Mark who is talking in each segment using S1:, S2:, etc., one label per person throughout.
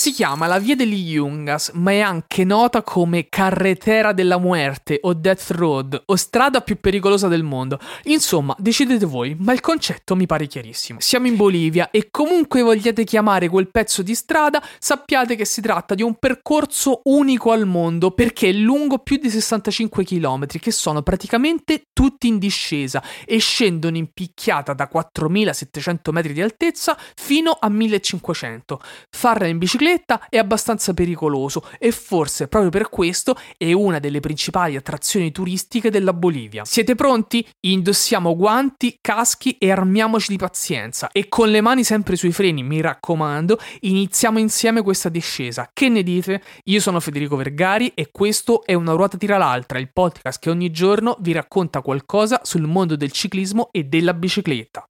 S1: Si chiama la Via degli Yungas, ma è anche nota come Carretera della Muerte o Death Road o strada più pericolosa del mondo. Insomma, decidete voi, ma il concetto mi pare chiarissimo. Siamo in Bolivia e comunque vogliate chiamare quel pezzo di strada, sappiate che si tratta di un percorso unico al mondo perché è lungo più di 65 km, che sono praticamente tutti in discesa e scendono in picchiata da 4700 metri di altezza fino a 1500. Farla in bicicletta è abbastanza pericoloso e forse proprio per questo è una delle principali attrazioni turistiche della Bolivia. Siete pronti? Indossiamo guanti, caschi e armiamoci di pazienza e con le mani sempre sui freni, mi raccomando, iniziamo insieme questa discesa. Che ne dite? Io sono Federico Vergari e questo è Una ruota tira l'altra, il podcast che ogni giorno vi racconta qualcosa sul mondo del ciclismo e della bicicletta.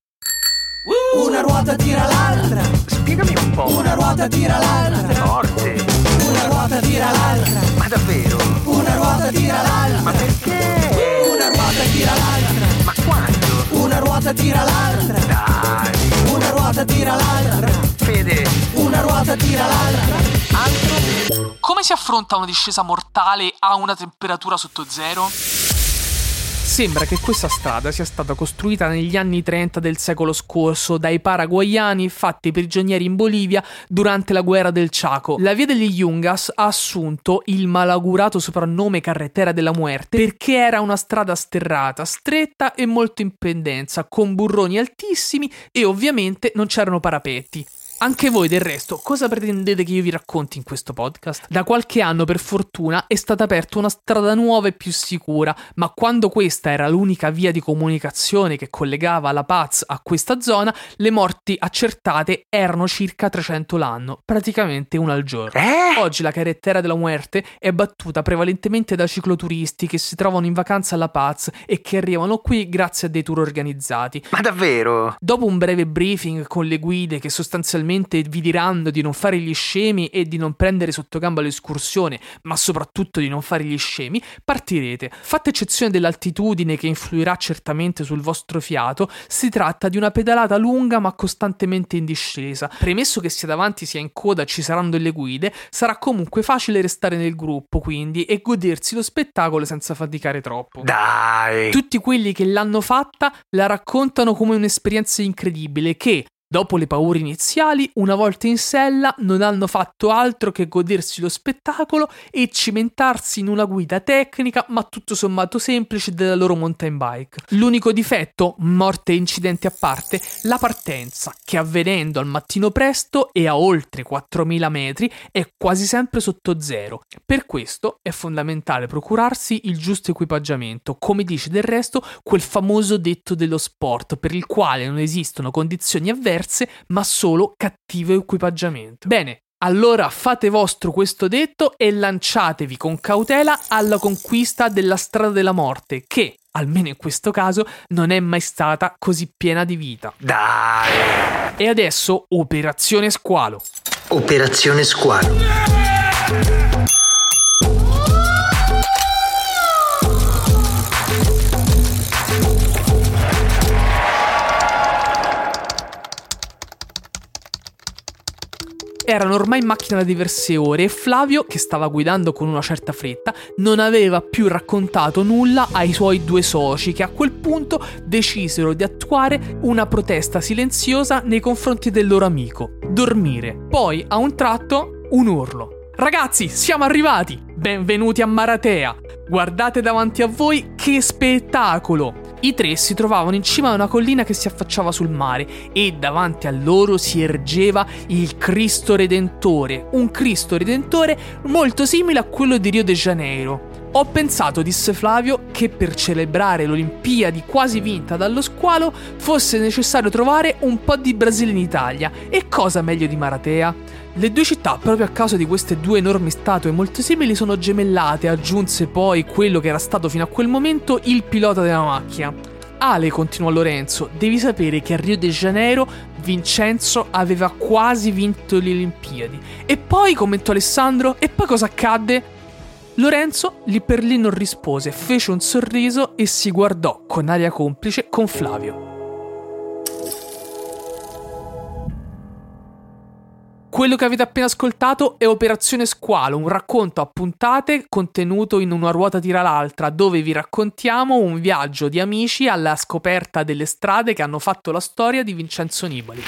S2: Una ruota tira l'altra,
S3: Spiegami po'.
S2: una ruota tira l'altra,
S3: Forte.
S2: una ruota tira l'altra,
S3: Ma davvero?
S2: una ruota tira l'altra,
S3: Ma perché?
S2: una ruota tira l'altra,
S3: Ma quando?
S2: una ruota tira l'altra,
S3: Dai.
S2: una ruota tira l'altra,
S3: Fede.
S2: una ruota tira l'altra.
S3: Altro?
S1: Come si affronta una discesa mortale a una temperatura sotto zero? Sembra che questa strada sia stata costruita negli anni 30 del secolo scorso dai paraguayani fatti prigionieri in Bolivia durante la guerra del Chaco. La via degli Yungas ha assunto il malaugurato soprannome Carretera della Muerte perché era una strada sterrata, stretta e molto in pendenza, con burroni altissimi e ovviamente non c'erano parapetti. Anche voi del resto, cosa pretendete che io vi racconti in questo podcast? Da qualche anno, per fortuna, è stata aperta una strada nuova e più sicura, ma quando questa era l'unica via di comunicazione che collegava la Paz a questa zona, le morti accertate erano circa 300 l'anno, praticamente una al giorno.
S3: Eh?
S1: Oggi la carrettera della Muerte è battuta prevalentemente da cicloturisti che si trovano in vacanza alla Paz e che arrivano qui grazie a dei tour organizzati.
S3: Ma davvero?
S1: Dopo un breve briefing con le guide che sostanzialmente vi diranno di non fare gli scemi e di non prendere sotto gamba l'escursione, ma soprattutto di non fare gli scemi, partirete. Fatta eccezione dell'altitudine che influirà certamente sul vostro fiato, si tratta di una pedalata lunga ma costantemente in discesa. Premesso che sia davanti sia in coda ci saranno delle guide, sarà comunque facile restare nel gruppo quindi e godersi lo spettacolo senza faticare troppo.
S3: Dai.
S1: Tutti quelli che l'hanno fatta la raccontano come un'esperienza incredibile che, dopo le paure iniziali, una volta in sella non hanno fatto altro che godersi lo spettacolo e cimentarsi in una guida tecnica ma tutto sommato semplice della loro mountain bike. L'unico difetto, morte e incidenti a parte, la partenza, che avvenendo al mattino presto e a oltre 4000 metri è quasi sempre sotto zero. Per questo è fondamentale procurarsi il giusto equipaggiamento, come dice del resto quel famoso detto dello sport, per il quale non esistono condizioni avverse, ma solo cattivo equipaggiamento. Bene. Allora fate vostro questo detto e lanciatevi con cautela alla conquista della strada della morte, che, almeno in questo caso, non è mai stata così piena di vita.
S3: Dai.
S1: E adesso Operazione Squalo.
S3: Operazione Squalo.
S1: Erano ormai in macchina da diverse ore e Flavio, che stava guidando con una certa fretta, non aveva più raccontato nulla ai suoi due soci che a quel punto decisero di attuare una protesta silenziosa nei confronti del loro amico. Dormire. Poi, a un tratto, un urlo. Ragazzi, siamo arrivati! Benvenuti a Maratea! Guardate davanti a voi che spettacolo! I tre si trovavano in cima a una collina che si affacciava sul mare e davanti a loro si ergeva il Cristo Redentore, un Cristo Redentore molto simile a quello di Rio de Janeiro. Ho pensato, disse Flavio, che per celebrare l'Olimpiadi quasi vinta dallo squalo fosse necessario trovare un po' di Brasile in Italia. E cosa meglio di Maratea? Le due città, proprio a causa di queste due enormi statue molto simili, sono gemellate, aggiunse poi quello che era stato fino a quel momento il pilota della macchina. Ale, continuò Lorenzo, devi sapere che a Rio de Janeiro Vincenzo aveva quasi vinto le Olimpiadi. E poi, commentò Alessandro, e poi cosa accadde? Lorenzo lì per lì non rispose, fece un sorriso e si guardò con aria complice con Flavio. Quello che avete appena ascoltato è Operazione Squalo, un racconto a puntate contenuto in una ruota tira l'altra, dove vi raccontiamo un viaggio di amici alla scoperta delle strade che hanno fatto la storia di Vincenzo Nibali.